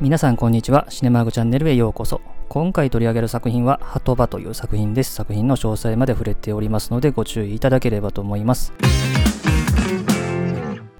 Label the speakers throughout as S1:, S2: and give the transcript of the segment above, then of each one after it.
S1: 皆さんこんにちは。シネマーグチャンネルへようこそ。今回取り上げる作品は、ハトバという作品です。作品の詳細まで触れておりますので、ご注意いただければと思います。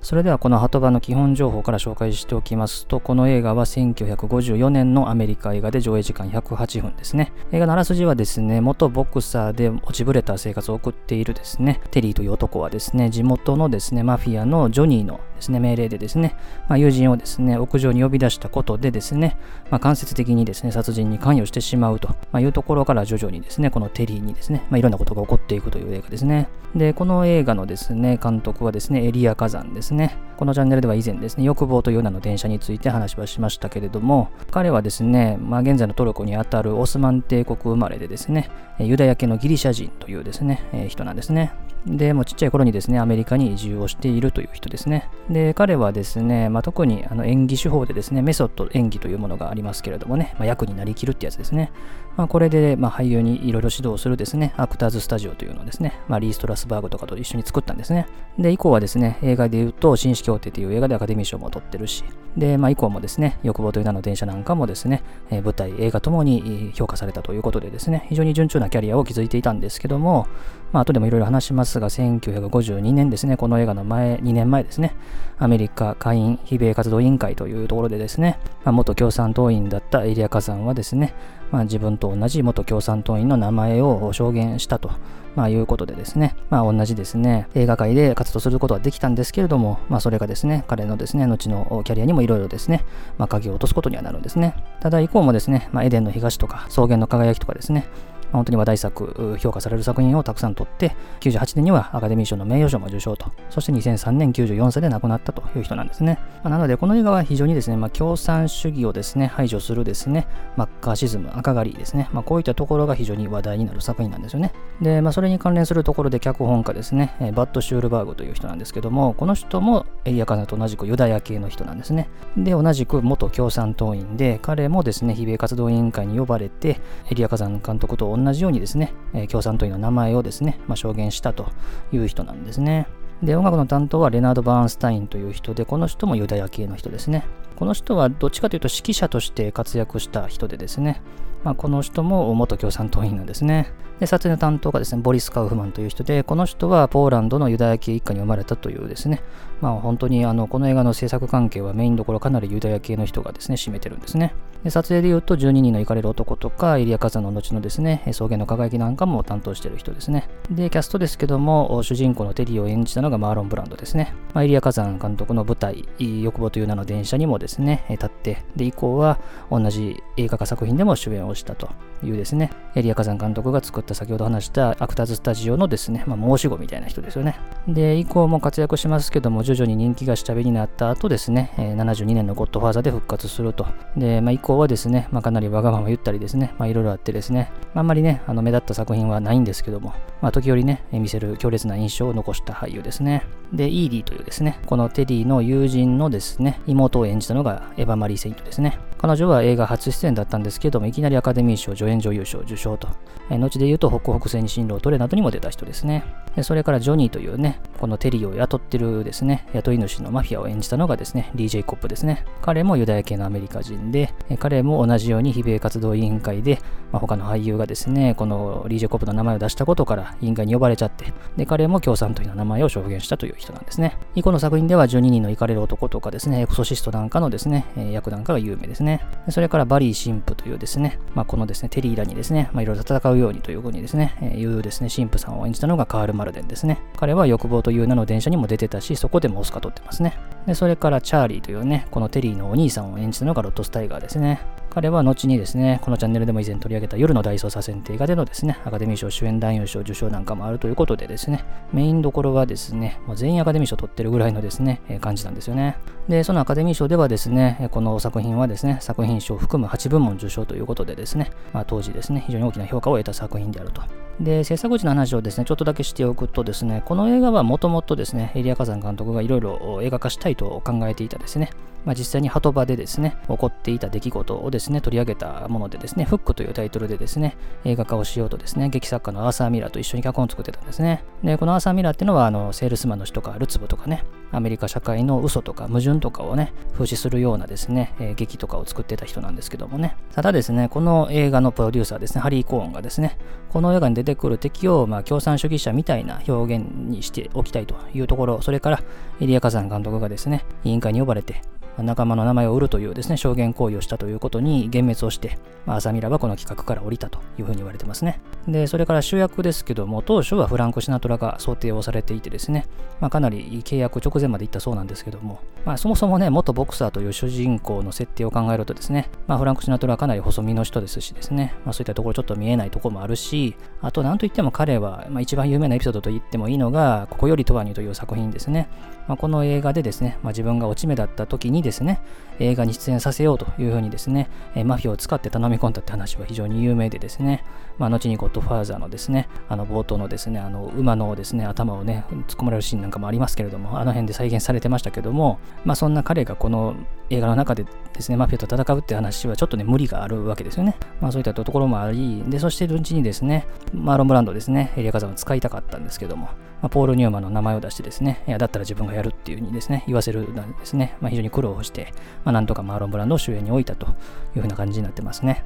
S1: それではこのハトバの基本情報から紹介しておきますと、この映画は1954年のアメリカ映画で上映時間108分ですね。映画のあらすじはですね、元ボクサーで落ちぶれた生活を送っているですね、テリーという男はですね、地元のですね、マフィアのジョニーのですね、命令でですね、まあ、友人をですね、屋上に呼び出したことでですね、まあ、間接的にですね、殺人に関与してしまうと、いうところから徐々にですね、このテリーにですね、まあ、いろんなことが起こっていくという映画ですね。で、この映画のですね、監督はですね、エリア火山ですね。このチャンネルでは以前ですね、欲望という名の電車について話はしましたけれども、彼はですね、まあ、現在のトルコにあたるオスマン帝国生まれでですね、ユダヤ系のギリシャ人というですね、え人なんですね。で、もうちっちゃい頃にですね、アメリカに移住をしているという人ですね。で、彼はですね、まあ、特にあの演技手法でですね、メソッド演技というものがありますけれどもね、まあ、役になりきるってやつですね。まあ、これで、ま俳優にいろいろ指導するですね、アクターズスタジオというのをですね、まリー・ストラスバーグとかと一緒に作ったんですね。で、以降はですね、映画で言うと、紳士協定という映画でアカデミー賞も取ってるし、で、まあ、以降もですね、欲望という名の電車なんかもですね、えー、舞台、映画ともに評価されたということでですね、非常に順調なキャリアを築いていたんですけども、まあ、後でもいろいろ話しますが、1952年ですね、この映画の前、2年前ですね、アメリカ下院非米活動委員会というところでですね、まあ、元共産党員だったエリア火山はですね、まあ、自分と同じ元共産党員の名前を証言したと、まあ、いうことでですね、まあ、同じですね、映画界で活動することはできたんですけれども、まあ、それがですね、彼のですね、後のキャリアにもいろいろですね、まあ、鍵を落とすことにはなるんですね。ただ以降もですね、まあ、エデンの東とか、草原の輝きとかですね、本当に話題作、評価される作品をたくさん撮って、98年にはアカデミー賞の名誉賞も受賞と、そして2003年94歳で亡くなったという人なんですね。まあ、なので、この映画は非常にですね、まあ、共産主義をですね、排除するですね、マッカーシズム、赤狩りですね、まあ、こういったところが非常に話題になる作品なんですよね。で、まあ、それに関連するところで脚本家ですね、バッド・シュールバーグという人なんですけども、この人もエリアカナと同じくユダヤ系の人なんですね。で、同じく元共産党員で、彼もですね、非米活動委員会に呼ばれて、エリア火山監督と同同じようにですね、え共産党員の名前をですね、まあ、証言したという人なんですね。で、音楽の担当はレナード・バーンスタインという人で、この人もユダヤ系の人ですね。この人はどっちかというと指揮者として活躍した人でですね、まあ、この人も元共産党員なんですね。で、撮影の担当がですね、ボリス・カウフマンという人で、この人はポーランドのユダヤ系一家に生まれたというですね、まあ本当にあの、この映画の制作関係はメインどころかなりユダヤ系の人がですね、占めてるんですね。で、撮影で言うと12人の行かれる男とか、エリア火山の後のですね、草原の輝きなんかも担当してる人ですね。で、キャストですけども、主人公のテリーを演じたのがマーロン・ブランドですね。まあ、エリア火山監督の舞台、欲望という名の電車にもですね、立って、で、以降は同じ映画化作品でも主演をしたというですね、エリア火山監督が作った先ほど話したアクターズスタジオのですね、まあ、申し子みたいな人ですよね。で、以降も活躍しますけども、徐々に人気が下火になった後ですね、72年のゴッドファーザーで復活すると。で、まあ、以降はですね、まあ、かなりわがまま言ったりですね、まあ、いろいろあってですね、まあ、あんまりね、あの目立った作品はないんですけども、まあ、時折ね、見せる強烈な印象を残した俳優ですね。で、イーディというですね、このテディの友人のですね、妹を演じたのがエヴァ・マリー・セイントですね。彼女は映画初出演だったんですけども、いきなりアカデミー賞助演女優賞受賞と、え後で言うと、北北西に進路を取れなどにも出た人ですね。でそれからジョニーというね、このテリーを雇ってるですね、雇い主のマフィアを演じたのがですね、DJ コップですね。彼もユダヤ系のアメリカ人で、彼も同じように非米活動委員会で、まあ、他の俳優がですね、この DJ コップの名前を出したことから委員会に呼ばれちゃって、で、彼も共産党の名前を証言したという人なんですね。以降の作品では12人の行かれる男とかですね、エクソシストなんかのですね、役なんかが有名ですね。それからバリー神父というですね、まあ、このですね、テリーらにですね、まあ、いろいろ戦うようにというふうにですね、えー、いうですね、神父さんを演じたのがカール・マルデンですね。彼は欲望という名の電車にも出てたし、そこでもオスカ取ってますね。で、それからチャーリーというね、このテリーのお兄さんを演じたのがロッドスタイガーですね。彼は後にですね、このチャンネルでも以前取り上げた夜の大捜査線って映画でのですね、アカデミー賞主演男優賞受賞なんかもあるということでですね、メインどころはですね、もう全員アカデミー賞取ってるぐらいのですね、えー、感じなんですよね。で、そのアカデミー賞ではですね、この作品はですね、作品賞を含む8部門受賞ということでですね、まあ、当時ですね、非常に大きな評価を得た作品であると。で、制作時の話をですね、ちょっとだけしておくとですね、この映画はもともとですね、エリア火山監督がいろいろ映画化したいと考えていたですね、まあ、実際に鳩場でですね、起こっていた出来事をですね、取り上げたものでですね、フックというタイトルでですね、映画化をしようとですね、劇作家のアーサー・ミラーと一緒に脚本を作ってたんですね。で、このアーサー・ミラーっていうのは、あの、セールスマンの死とか、ルツブとかね、アメリカ社会の嘘とか矛盾とかをね、風刺するようなですね、えー、劇とかを作ってた人なんですけどもね。ただですね、この映画のプロデューサーですね、ハリー・コーンがですね、この映画に出てくる敵を、まあ、共産主義者みたいな表現にしておきたいというところ、それから、エリア・カザン監督がですね、委員会に呼ばれて、仲間の名前を売るというですね、証言行為をしたということに幻滅をして、まあ、アサミラはこの企画から降りたというふうに言われてますね。で、それから主役ですけども、当初はフランク・シナトラが想定をされていてですね、まあ、かなり契約直前まで行ったそうなんですけども、まあ、そもそもね、元ボクサーという主人公の設定を考えるとですね、まあ、フランク・シナトラはかなり細身の人ですしですね、まあ、そういったところちょっと見えないところもあるし、あと何といっても彼は、まあ、一番有名なエピソードと言ってもいいのが、ここよりとわにという作品ですね。まあ、この映画でですね、まあ、自分が落ち目だった時にですね、映画に出演させようというふうにですね、えマフィアを使って頼み込んだって話は非常に有名でですね、まあ、後にゴッドファーザーのですね、あの冒頭のですね、あの馬のですね、頭をね、突っ込まれるシーンなんかもありますけれども、あの辺で再現されてましたけども、まあ、そんな彼がこの映画の中でですね、マフィアと戦うって話はちょっとね、無理があるわけですよね。まあそういったところもあり、で、そしてうちにですね、マーロン・ブランドですね、エリア火山を使いたかったんですけども、まあ、ポール・ニューマンの名前を出してですね、いや、だったら自分がやるっていう風にですね、言わせるなんですね、まあ、非常に苦労をして、まあ、なんとかマーロン・ブランドを主演に置いたという風な感じになってますね。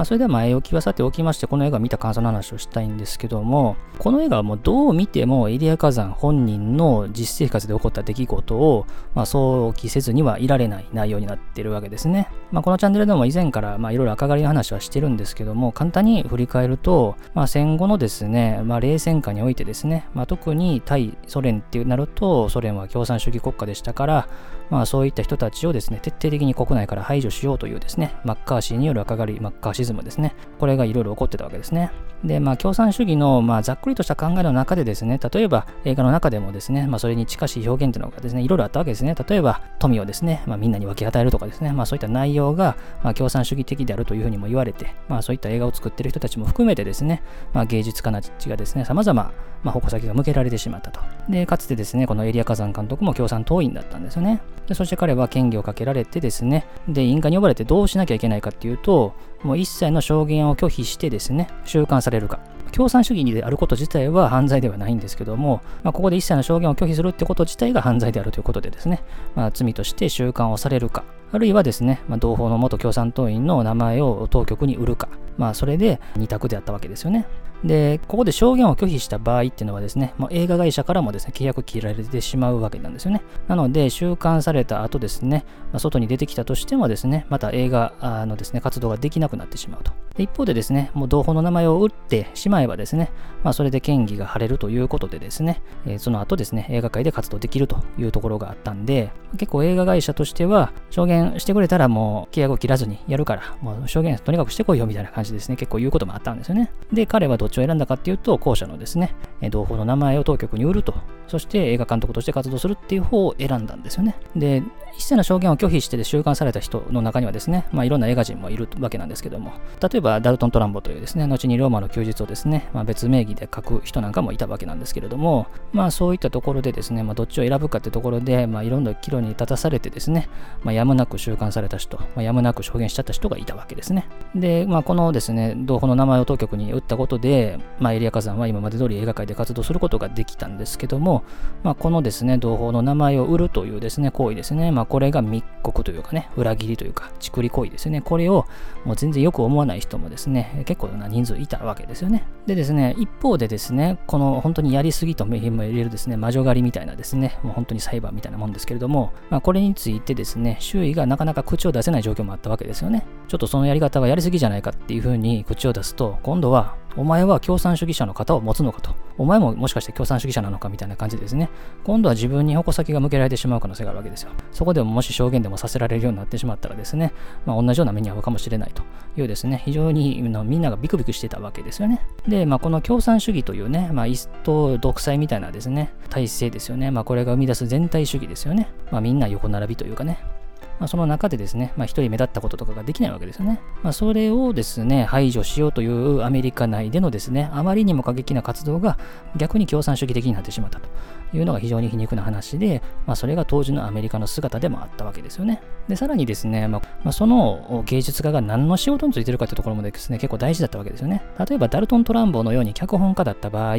S1: まあ、それでは前置きはさておきまして、この映画を見た感想の話をしたいんですけども、この映画はもうどう見てもエリア火山本人の実生活で起こった出来事を、まあ、想起せずにはいられない内容になってるわけですね。まあ、このチャンネルでも以前からいろいろ赤狩りの話はしてるんですけども、簡単に振り返ると、まあ、戦後のですね、まあ、冷戦下においてですね、まあ、特に対ソ連ってなると、ソ連は共産主義国家でしたから、まあ、そういった人たちをですね、徹底的に国内から排除しようというですね、マッカーシーによる赤狩り、マッカーシズムですね。これがいろいろ起こってたわけですね。で、まあ、共産主義の、まあ、ざっくりとした考えの中でですね、例えば映画の中でもですね、まあ、それに近しい表現というのがですね、いろいろあったわけですね。例えば、富をですね、まあ、みんなに分け与えるとかですね、まあ、そういった内容が、まあ、共産主義的であるというふうにも言われて、まあ、そういった映画を作ってる人たちも含めてですね、まあ、芸術家たちがですね、様々、まあ、矛先が向けられてしまったと。で、かつてですね、このエリア火山監督も共産党員だったんですよね。で、そして彼は権限をかけられてですね、で、印鑑に呼ばれてどうしなきゃいけないかっていうと、もう一切の証言を拒否してですね、収監されるか。共産主義であること自体は犯罪ではないんですけども、まあ、ここで一切の証言を拒否するってこと自体が犯罪であるということでですね、まあ、罪として収監をされるか、あるいはですね、まあ、同胞の元共産党員の名前を当局に売るか、まあ、それで二択であったわけですよね。で、ここで証言を拒否した場合っていうのはですね、もう映画会社からもですね、契約切られてしまうわけなんですよね。なので、収監された後ですね、まあ、外に出てきたとしてもですね、また映画のですね、活動ができなくなってしまうと。で一方でですね、もう同胞の名前を打ってしまえばですね、まあ、それで権利が晴れるということでですね、えー、その後ですね、映画界で活動できるというところがあったんで、結構映画会社としては、証言してくれたらもう契約を切らずにやるから、もう証言とにかくしてこいよみたいな感じですね、結構言うこともあったんですよね。で、彼はどちを選んだかっていうと、後者のですね、同胞の名前を当局に売ると、そして映画監督として活動するっていう方を選んだんですよね。で、一切の証言を拒否して収監された人の中にはですね、まあ、いろんな映画人もいるわけなんですけども、例えばダルトン・トランボというですね、後にローマの休日をですね、まあ、別名義で書く人なんかもいたわけなんですけれども、まあそういったところでですね、まあ、どっちを選ぶかってところで、まあ、いろんな岐路に立たされてですね、まあ、やむなく収監された人、まあ、やむなく証言しちゃった人がいたわけですね。で、まあ、このですね、同胞の名前を当局に打ったことで、まあ、エリア火山は今まで通り映画界で活動することができたんですけども、まあ、このですね、同胞の名前を売るというですね、行為ですね、まあ、これが密告というかね、裏切りというか、ちくり行為ですね、これをもう全然よく思わない人もですね、結構な人数いたわけですよね。でですね、一方でですね、この本当にやりすぎとも言えるですね、魔女狩りみたいなですね、もう本当に裁判みたいなもんですけれども、まあ、これについてですね、周囲がなかなか口を出せない状況もあったわけですよね。ちょっとそのやり方はやりすぎじゃないかっていうふうに口を出すと、今度はお前は共産主義者の型を持つのかと。お前ももしかして共産主義者なのかみたいな感じでですね。今度は自分に矛先が向けられてしまう可能性があるわけですよ。そこでももし証言でもさせられるようになってしまったらですね、まあ、同じような目に遭うかもしれないというですね、非常にみんながビクビクしてたわけですよね。で、まあ、この共産主義というね、まあ、一党独裁みたいなですね、体制ですよね。まあ、これが生み出す全体主義ですよね。まあ、みんな横並びというかね。まあ、その中でですね、まあ、一人目立ったこととかができないわけですよね。まあ、それをですね、排除しようというアメリカ内でのですね、あまりにも過激な活動が逆に共産主義的になってしまったというのが非常に皮肉な話で、まあ、それが当時のアメリカの姿でもあったわけですよね。で、さらにですね、まあ、その芸術家が何の仕事についてるかというところもですね、結構大事だったわけですよね。例えば、ダルトン・トランボーのように脚本家だった場合、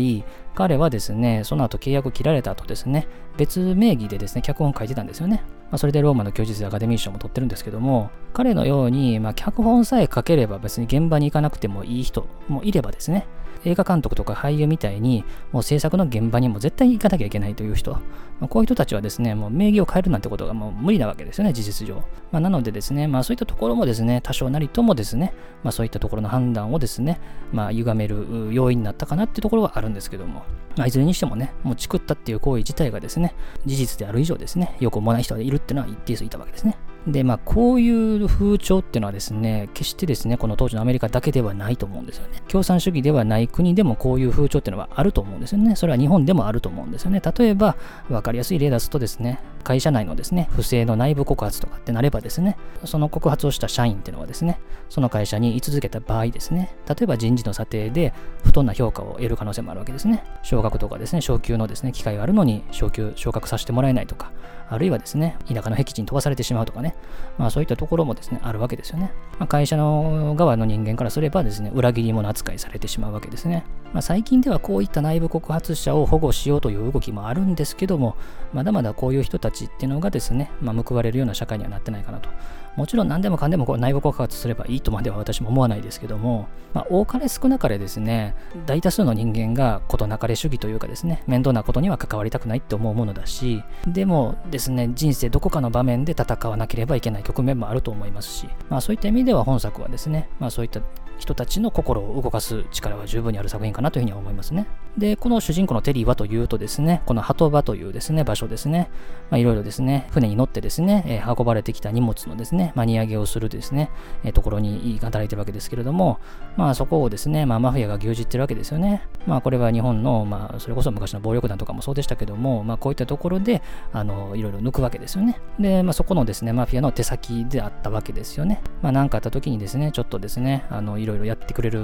S1: 彼はですね、その後契約切られた後ですね、別名義でですね、脚本書いてたんですよね。まあ、それでローマの休日でアカデミー賞も取ってるんですけども、彼のように、まあ、脚本さえ書ければ別に現場に行かなくてもいい人もいればですね、映画監督とか俳優みたいに、もう制作の現場にも絶対に行かなきゃいけないという人、まあ、こういう人たちはですね、もう名義を変えるなんてことがもう無理なわけですよね、事実上。まあ、なのでですね、まあそういったところもですね、多少なりともですね、まあそういったところの判断をですね、まあ歪める要因になったかなっていうところはあるんですけども、まあ、いずれにしてもね、もうチクったっていう行為自体がですね、事実である以上ですね、よく思わない人がいるっていうのは一定数いたわけですね。で、まあ、こういう風潮っていうのはですね、決してですね、この当時のアメリカだけではないと思うんですよね。共産主義ではない国でもこういう風潮っていうのはあると思うんですよね。それは日本でもあると思うんですよね。例えば、分かりやすい例だとですね、会社内のですね、不正の内部告発とかってなればですね、その告発をした社員っていうのはですね、その会社に居続けた場合ですね、例えば人事の査定で不当な評価を得る可能性もあるわけですね。昇格とかですね、昇給のですね、機会があるのに昇給、昇格させてもらえないとか、あるいはですね、田舎の僻地に飛ばされてしまうとかね、まあそういったところもですね、あるわけですよね。まあ、会社の側の人間からすればですね、裏切り者扱いされてしまうわけですね。まあ、最近ではこういった内部告発者を保護しようという動きもあるんですけども、まだまだこういう人たちっていうのがですね、まあ、報われるような社会にはなってないかなと。もちろん何でもかんでもこう内部告発すればいいとまでは私も思わないですけども、まあ、多かれ少なかれですね、大多数の人間が事なかれ主義というかですね、面倒なことには関わりたくないって思うものだし、でもですね、人生どこかの場面で戦わなければいけない局面もあると思いますし、まあそういった意味では本作はですね、まあそういった人たちの心を動かす力は十分にある作品かなというふうには思いますね。で、この主人公のテリーはというとですね、この鳩場というですね、場所ですね、まあ、いろいろですね、船に乗ってですね、えー、運ばれてきた荷物のですね、まあ、荷上げをするですね、えー、ところに働いてるわけですけれども、まあそこをですね、まあマフィアが牛耳ってるわけですよね。まあこれは日本の、まあそれこそ昔の暴力団とかもそうでしたけども、まあこういったところで、あの、いろいろ抜くわけですよね。で、まあそこのですね、マフィアの手先であったわけですよね。まあ何かあった時にですね、ちょっとですね、あの、いろいろやってくれる、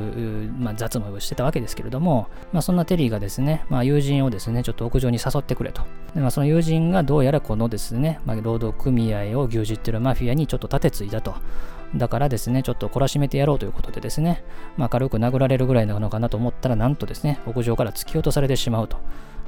S1: まあ、雑務をしてたわけですけれども、まあそんなテリーがですね、まあ友人をですね、ちょっと屋上に誘ってくれと。で、まあその友人がどうやらこのですね、まあ労働組合を牛耳ってるマフィアにちょっと立てついたと。だからですね、ちょっと懲らしめてやろうということでですね、まあ、軽く殴られるぐらいなのかなと思ったら、なんとですね、屋上から突き落とされてしまうと。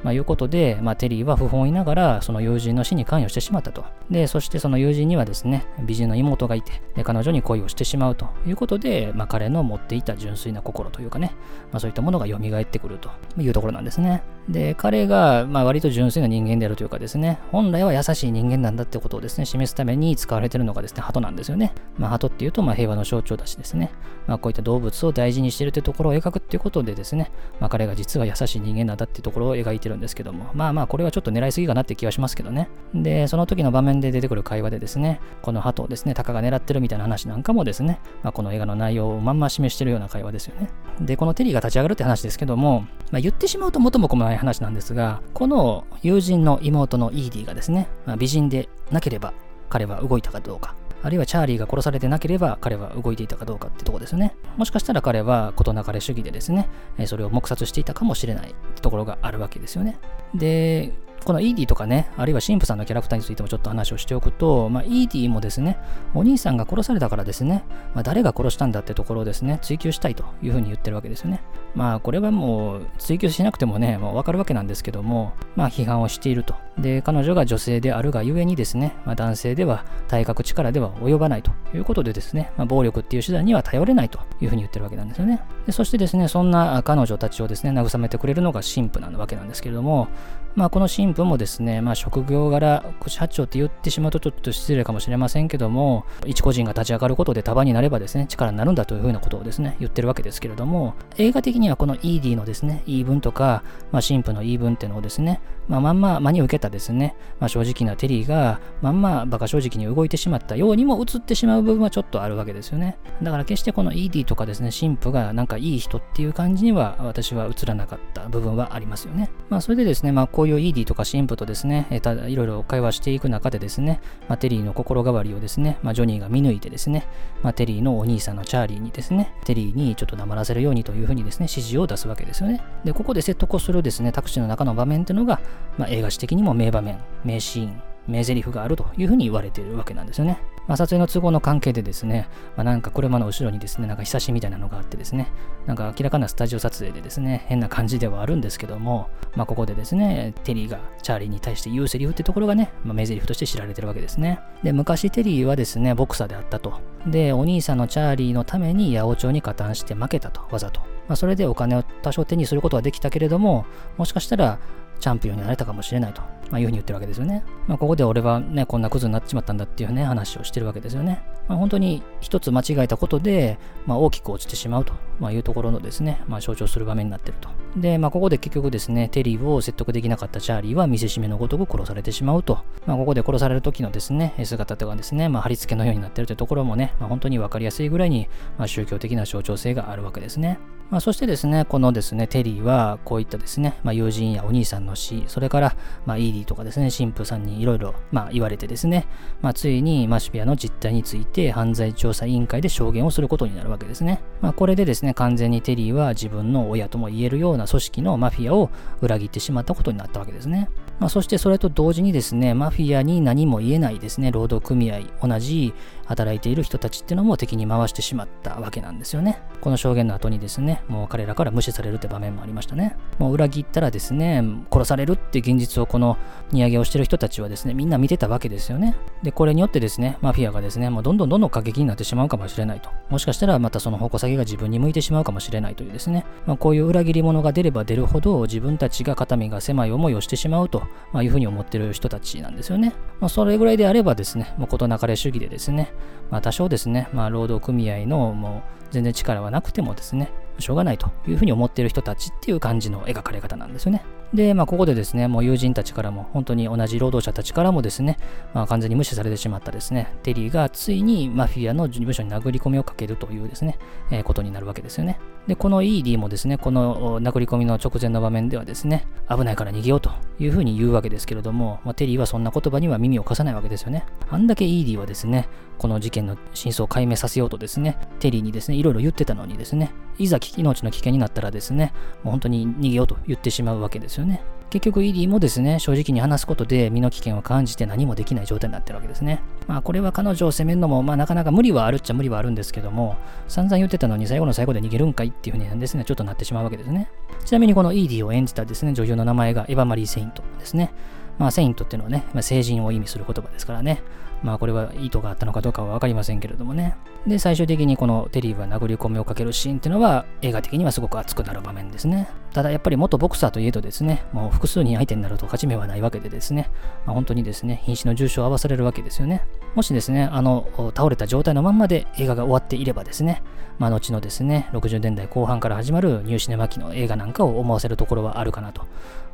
S1: まあ、いうことで、まあ、テリーは不本意ながらその友人の死に関与してしまったと。で、そしてその友人にはですね、美人の妹がいて、で彼女に恋をしてしまうということで、まあ、彼の持っていた純粋な心というかね、まあ、そういったものが蘇ってくるというところなんですね。で、彼が、まあ、割と純粋な人間であるというかですね、本来は優しい人間なんだってことをですね、示すために使われているのがですね、鳩なんですよね。まあ、鳩っていうと、まあ、平和の象徴だしですね、まあ、こういった動物を大事にしているというところを描くっていうことでですね、まあ、彼が実は優しい人間なんだっていうところを描いてるんですけども、まあまあ、これはちょっと狙いすぎかなって気はしますけどね。で、その時の場面で出てくる会話でですね、この鳩をですね、鷹が狙ってるみたいな話なんかもですね、まあ、この映画の内容をまんま示してるような会話ですよね。で、このテリーが立ち上がるって話ですけども、まあ、言ってしまうと元も子もない話なんですが、この友人の妹のイーディがですね、まあ、美人でなければ彼は動いたかどうか。あるいはチャーリーが殺されてなければ彼は動いていたかどうかってとこですね。もしかしたら彼は事なかれ主義でですね、それを黙殺していたかもしれないってところがあるわけですよね。で、このイーディとかね、あるいは神父さんのキャラクターについてもちょっと話をしておくと、まあ、イーディもですね、お兄さんが殺されたからですね、まあ、誰が殺したんだってところをですね、追求したいというふうに言ってるわけですよね。まあ、これはもう追求しなくてもね、もうわかるわけなんですけども、まあ、批判をしていると。で、彼女が女性であるがゆえにですね、まあ、男性では体格力では及ばないということでですね、まあ、暴力っていう手段には頼れないというふうに言ってるわけなんですよね。でそしてですね、そんな彼女たちをですね、慰めてくれるのが神父なわけなんですけれども、まあ、この神父もですね、まあ、職業柄、腰八丁って言ってしまうとちょっと失礼かもしれませんけども、一個人が立ち上がることで束になればですね、力になるんだというふうなことをですね、言ってるわけですけれども、映画的にはこの ED のですね、言い分とか、まあ、神父の言い分っていうのをですね、まあ、まんま真に受けたですね、まあ、正直なテリーが、まんま馬鹿正直に動いてしまったようにも映ってしまう部分はちょっとあるわけですよね。だから決してこの ED とかですね、神父がなんかいい人っていう感じには私は映らなかった部分はありますよね。まあ、それでですね、まあ、こういう ED とか神父とですね、えたいろいろ会話していく中でですね、まあ、テリーの心変わりをですね、まあ、ジョニーが見抜いてですね、まあ、テリーのお兄さんのチャーリーにですね、テリーにちょっと黙らせるようにというふうにですね、指示を出すわけですよね。で、ここで説得をするですね、タクシーの中の場面っていうのが、ま、映画史的にも名場面、名シーン、名台詞があるというふうに言われているわけなんですよね。まあ、撮影の都合の関係でですね、まあ、なんか車の後ろにですね、なんかひさしみたいなのがあってですね、なんか明らかなスタジオ撮影でですね、変な感じではあるんですけども、まあ、ここでですね、テリーがチャーリーに対して言うセリフってところがね、まあ、名台詞として知られてるわけですね。で、昔テリーはですね、ボクサーであったと。で、お兄さんのチャーリーのために八百長に加担して負けたと、わざと。まあ、それでお金を多少手にすることはできたけれども、もしかしたらチャンピオンになれたかもしれないと、まあ、いうふうに言ってるわけですよね。まあ、ここで俺はね、こんなクズになっちまったんだっていうね、話をしてるわけですよね。まあ、本当に一つ間違えたことで、まあ、大きく落ちてしまうと、まあ、いうところのですね、まあ、象徴する場面になってると。で、まあ、ここで結局ですね、テリーを説得できなかったチャーリーは見せしめのごとく殺されてしまうと。まあ、ここで殺される時のですね、姿とかですね、まあ、貼り付けのようになってるというところもね、まあ、本当に分かりやすいぐらいに、まあ、宗教的な象徴性があるわけですね。まあ、そしてですね、このですね、テリーはこういったですね、まあ、友人やお兄さんの死、それから、まあ、イーディとかですね、神父さんにいろいろ、言われてですね、まあ、ついにマシュピアの実態について犯罪調査委員会で証言をすることになるわけですね。まあ、これでですね、完全にテリーは自分の親とも言えるような組織のマフィアを裏切ってしまったことになったわけですね。まあ、そしてそれと同時にですね、マフィアに何も言えないですね、労働組合、同じ働いている人たちっていうのも敵に回してしまったわけなんですよね。この証言の後にですね、もう彼らから無視されるって場面もありましたね。もう裏切ったらですね、殺されるって現実をこの荷上げをしてる人たちはですね、みんな見てたわけですよね。で、これによってですね、マフィアがですね、もうどんどんどんどん過激になってしまうかもしれないと。もしかしたらまたその矛先が自分に向いてしまうかもしれないというですね、まあ、こういう裏切り者が出れば出るほど自分たちが肩身が狭い思いをしてしまうと、まあ、いうふうに思ってる人たちなんですよね。まあ、それぐらいであればですね、もう事なかれ主義でですね、まあ、多少ですね、まあ、労働組合のもう全然力はなくてもですね、しょうがないというふうに思っている人たちっていう感じの描かれ方なんですよね。で、まあ、ここでですね、もう友人たちからも、本当に同じ労働者たちからもですね、まあ、完全に無視されてしまったですね、テリーがついにマフィアの事務所に殴り込みをかけるというですね、えー、ことになるわけですよね。で、このイーディもですね、この殴り込みの直前の場面ではですね、危ないから逃げようというふうに言うわけですけれども、まあ、テリーはそんな言葉には耳を貸さないわけですよね。あんだけイーディはですね、この事件の真相を解明させようとですね、テリーにですね、いろいろ言ってたのにですね、いざ命の危険になったらですね、もう本当に逃げようと言ってしまうわけですよね。結局イーもですね、正直に話すことで身の危険を感じて何もできない状態になってるわけですね。まあこれは彼女を責めるのも、まあなかなか無理はあるっちゃ無理はあるんですけども、散々言ってたのに最後の最後で逃げるんかいっていうふうにですね、ちょっとなってしまうわけですね。ちなみにこのイーディを演じたですね、女優の名前がエヴァ・マリー・セイントですね。まあセイントっていうのはね、まあ、成人を意味する言葉ですからね。まあこれは意図があったのかどうかは分かりませんけれどもね。で、最終的にこのテリーが殴り込みをかけるシーンっていうのは映画的にはすごく熱くなる場面ですね。ただやっぱり元ボクサーといえどですね、もう複数人相手になると勝ち目はないわけでですね、まあ、本当にですね、瀕死の重傷を負わされるわけですよね。もしですね、あの、倒れた状態のまんまで映画が終わっていればですね、まあ、後のですね、60年代後半から始まるニューシネマ期の映画なんかを思わせるところはあるかなと、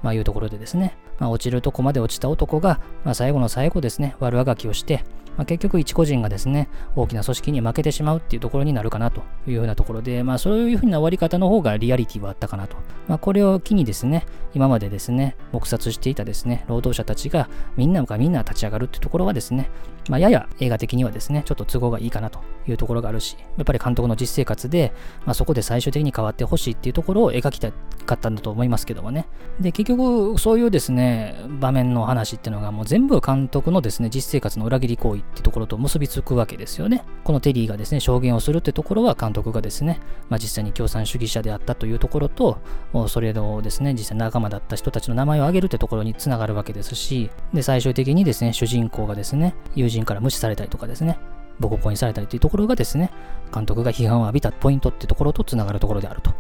S1: まあ、いうところでですね、まあ、落ちるとこまで落ちた男が、まあ、最後の最後ですね、悪あがきをして、まあ、結局一個人がですね、大きな組織に負けてしまうっていうところになるかなというふうなところで、まあそういうふうな終わり方の方がリアリティはあったかなと。まあこれを機にですね、今までですね、黙殺していたですね、労働者たちがみんながみんな立ち上がるっていうところはですね、まあやや映画的にはですね、ちょっと都合がいいかなというところがあるし、やっぱり監督の実生活で、まあそこで最終的に変わってほしいっていうところを描きたかったんだと思いますけどもね。で、結局そういうですね、場面の話っていうのがもう全部監督のですね、実生活の裏切り行為っていうところと結びつくわけですよね。このテリーがですね、証言をするってところは監督がですね、まあ、実際に共産主義者であったというところと、それをですね、実際仲間だった人たちの名前を挙げるってところにつながるわけですし、で、最終的にですね、主人公がですね、友人人から無視されたりとかですね、ボコボコにされたりというところがですね、監督が批判を浴びたポイントってところとつながるところであると。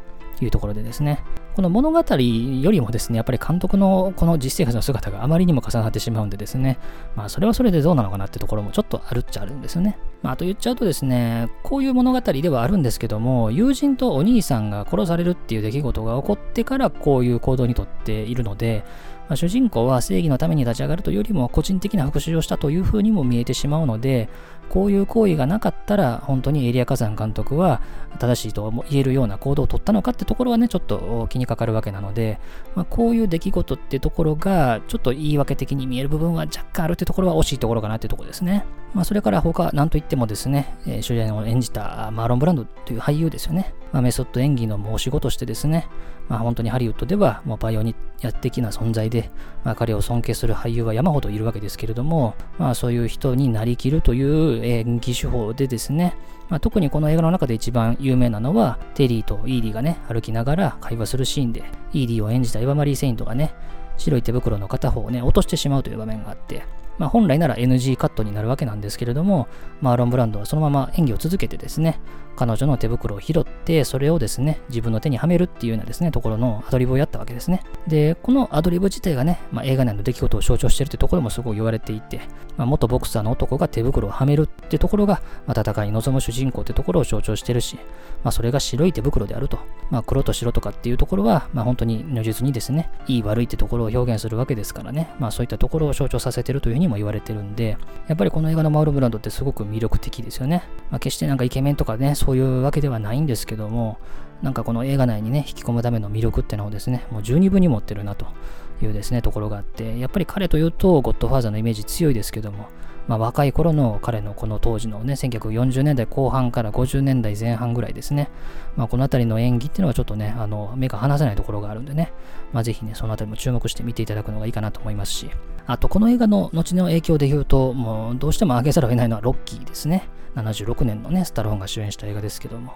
S1: いうところでですね、この物語よりもですね、やっぱり監督のこの実生活の姿があまりにも重なってしまうんでですね、まあそれはそれでどうなのかなってところもちょっとあるっちゃあるんですよね。まああと言っちゃうとですね、こういう物語ではあるんですけども、友人とお兄さんが殺されるっていう出来事が起こってからこういう行動にとっているので、まあ、主人公は正義のために立ち上がるというよりも個人的な復讐をしたというふうにも見えてしまうので、こういう行為がなかったら本当にエリア火山監督は正しいと言えるような行動を取ったのかってところはね、ちょっと気にかかるわけなので、まあ、こういう出来事ってところが、ちょっと言い訳的に見える部分は若干あるってところは惜しいところかなってところですね。まあ、それから他、なんといってもですね、えー、主演を演じたマーロン・ブランドという俳優ですよね。まあ、メソッド演技の申し子としてですね、まあ、本当にハリウッドではもうバイオニア的な存在で、まあ、彼を尊敬する俳優は山ほどいるわけですけれども、まあ、そういう人になりきるという演技手法でですね、まあ、特にこの映画の中で一番有名なのは、テリーとイーディがね、歩きながら会話するシーンで、イーディを演じたエヴァマリー・セイントがね、白い手袋の片方をね、落としてしまうという場面があって、まあ、本来なら NG カットになるわけなんですけれども、マーロン・ブランドはそのまま演技を続けてですね、彼女の手袋を拾って、それをですね、自分の手にはめるっていうようなですね、ところのアドリブをやったわけですね。で、このアドリブ自体がね、まあ、映画内の出来事を象徴してるってところもすごい言われていて、まあ、元ボクサーの男が手袋をはめるってところが、まあ、戦いに臨む主人公ってところを象徴してるし、まあ、それが白い手袋であると。まあ、黒と白とかっていうところは、まあ、本当に如実にですね、いい悪いってところを表現するわけですからね、まあ、そういったところを象徴させてるというふうにも言われてるんで、やっぱりこの映画のマウル・ブランドってすごく魅力的ですよね。まあ、決してなんかイケメンとかね、そういうわけではないんですけども、なんかこの映画内にね、引き込むための魅力ってのをですね、もう十二分に持ってるなというですね、ところがあって、やっぱり彼というと、ゴッドファーザーのイメージ強いですけども、まあ、若い頃の彼のこの当時のね、1940年代後半から50年代前半ぐらいですね、まあ、この辺りの演技っていうのはちょっとね、あの、目が離せないところがあるんでね、まあ、ぜひね、その辺りも注目して見ていただくのがいいかなと思いますし、あと、この映画の後の影響で言うと、もうどうしても挙げざるを得ないのはロッキーですね。76年のね、スタローンが主演した映画ですけども、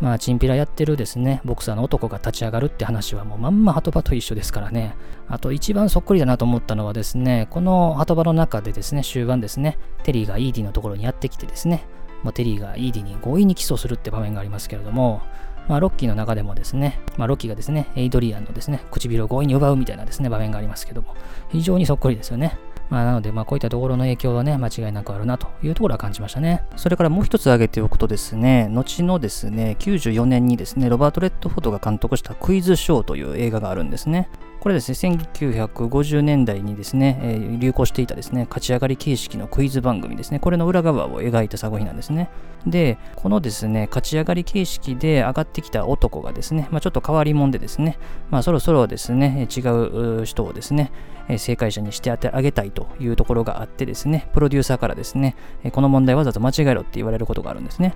S1: まあ、チンピラやってるですね、ボクサーの男が立ち上がるって話はもうまんまハトバと一緒ですからね。あと一番そっくりだなと思ったのはですね、この波止場の中でですね、終盤ですね、テリーがイーディのところにやってきてですね、もうテリーがイーディに強引にキスするって場面がありますけれども、まあ、ロッキーの中でもですね、まあ、ロッキーがですね、エイドリアンのですね、唇を強引に奪うみたいなですね、場面がありますけども、非常にそっくりですよね。まあ、なので、まあ、こういったところの影響はね、間違いなくあるなというところは感じましたね。それからもう一つ挙げておくとですね、後のですね、94年にですね、ロバート・レッドフォードが監督したクイズショーという映画があるんですね。これですね、1950年代にですね、えー、流行していたですね、勝ち上がり形式のクイズ番組ですね、これの裏側を描いた作品なんですね。で、このですね、勝ち上がり形式で上がってきた男がですね、まあ、ちょっと変わり者でですね、まあ、そろそろですね、違う人をですね、正解者にしてあげたいというところがあってですね、プロデューサーからですね、この問題わざと間違えろって言われることがあるんですね。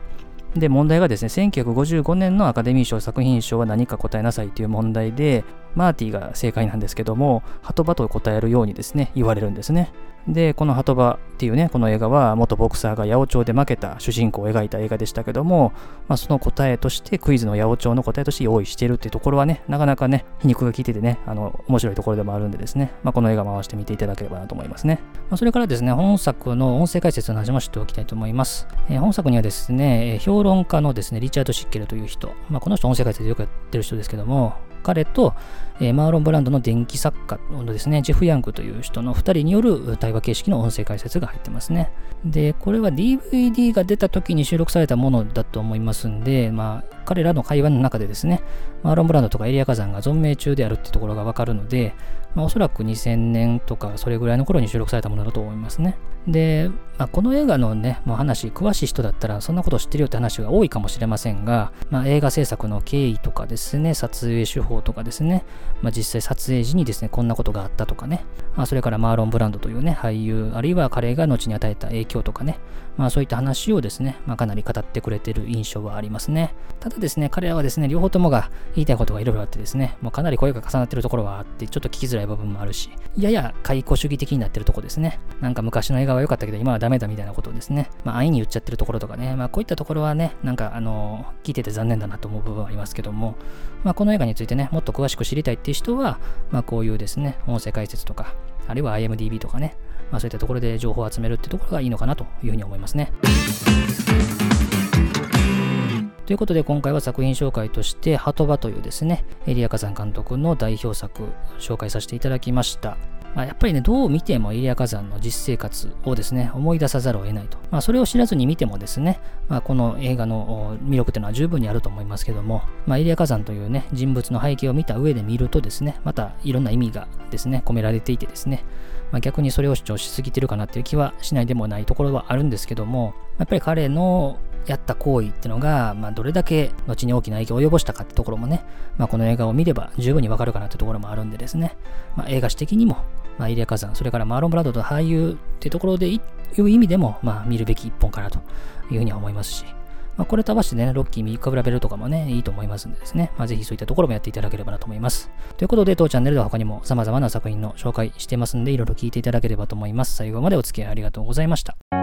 S1: で、問題がですね、1955年のアカデミー賞作品賞は何か答えなさいという問題で、マーティが正解なんですけども、ハトバと答えるようにですね、言われるんですね。で、このハトバっていうね、この映画は元ボクサーが八百長で負けた主人公を描いた映画でしたけども、まあ、その答えとしてクイズの八百長の答えとして用意してるっていうところはね、なかなかね、皮肉が効いててね、あの、面白いところでもあるんでですね、まあ、この映画回してみていただければなと思いますね。まあ、それからですね、本作の音声解説の話も知っておきたいと思います。えー、本作にはですね、評論家のですね、リチャード・シッケルという人、まあ、この人音声解説よくやってる人ですけども、彼と、えー、マーロン・ブランドの電気作家のですね、ジェフ・ヤングという人の2人による対話形式の音声解説が入ってますね。で、これは DVD が出た時に収録されたものだと思いますんで、まあ、彼らの会話の中でですね、マーロン・ブランドとかエリア火山が存命中であるってところがわかるので、まあ、おそらく2000年とかそれぐらいの頃に収録されたものだと思いますね。で、まあ、この映画のね、もう話、詳しい人だったらそんなこと知ってるよって話が多いかもしれませんが、まあ、映画制作の経緯とかですね、撮影手法とかですね、まあ、実際撮影時にですね、こんなことがあったとかね、まあ、それからマーロン・ブランドというね、俳優、あるいは彼が後に与えた影響とかね、まあそういった話をですね、まあかなり語ってくれてる印象はありますね。ただですね、彼らはですね、両方ともが言いたいことがいろいろあってですね、もうかなり声が重なってるところはあって、ちょっと聞きづらい部分もあるし、やや解雇主義的になってるところですね。なんか昔の映画は良かったけど、今はダメだみたいなことをですね、まあ安易に言っちゃってるところとかね、まあこういったところはね、なんかあの、聞いてて残念だなと思う部分はありますけども、まあこの映画についてね、もっと詳しく知りたいっていう人は、まあこういうですね、音声解説とか、あるいは IMDB とかね、まあ、そういったところで情報を集めるってところがいいのかなというふうに思いますね。ということで今回は作品紹介として「ハトバ」というですねエリア火山監督の代表作紹介させていただきました。まあ、やっぱりね、どう見てもエリア火山の実生活をですね、思い出さざるを得ないと。まあ、それを知らずに見てもですね、まあ、この映画の魅力というのは十分にあると思いますけども、まあ、エリア火山というね、人物の背景を見た上で見るとですね、またいろんな意味がですね、込められていてですね、まあ、逆にそれを主張しすぎてるかなっていう気はしないでもないところはあるんですけども、やっぱり彼のやった行為ってのが、まあ、どれだけ後に大きな影響を及ぼしたかってところもね、まあ、この映画を見れば十分にわかるかなってところもあるんでですね、まあ、映画史的にも、まあ、イリア火山、それからマーロン・ブラッドと俳優ってところでいう意味でも、まあ、見るべき一本かなというふうには思いますし、まあ、これと合わせてね、ロッキー見比べるとかもね、いいと思いますんでですね、まあ、ぜひそういったところもやっていただければなと思います。ということで、当チャンネルでは他にも様々な作品の紹介してますんで、いろいろ聞いていただければと思います。最後までお付き合いありがとうございました。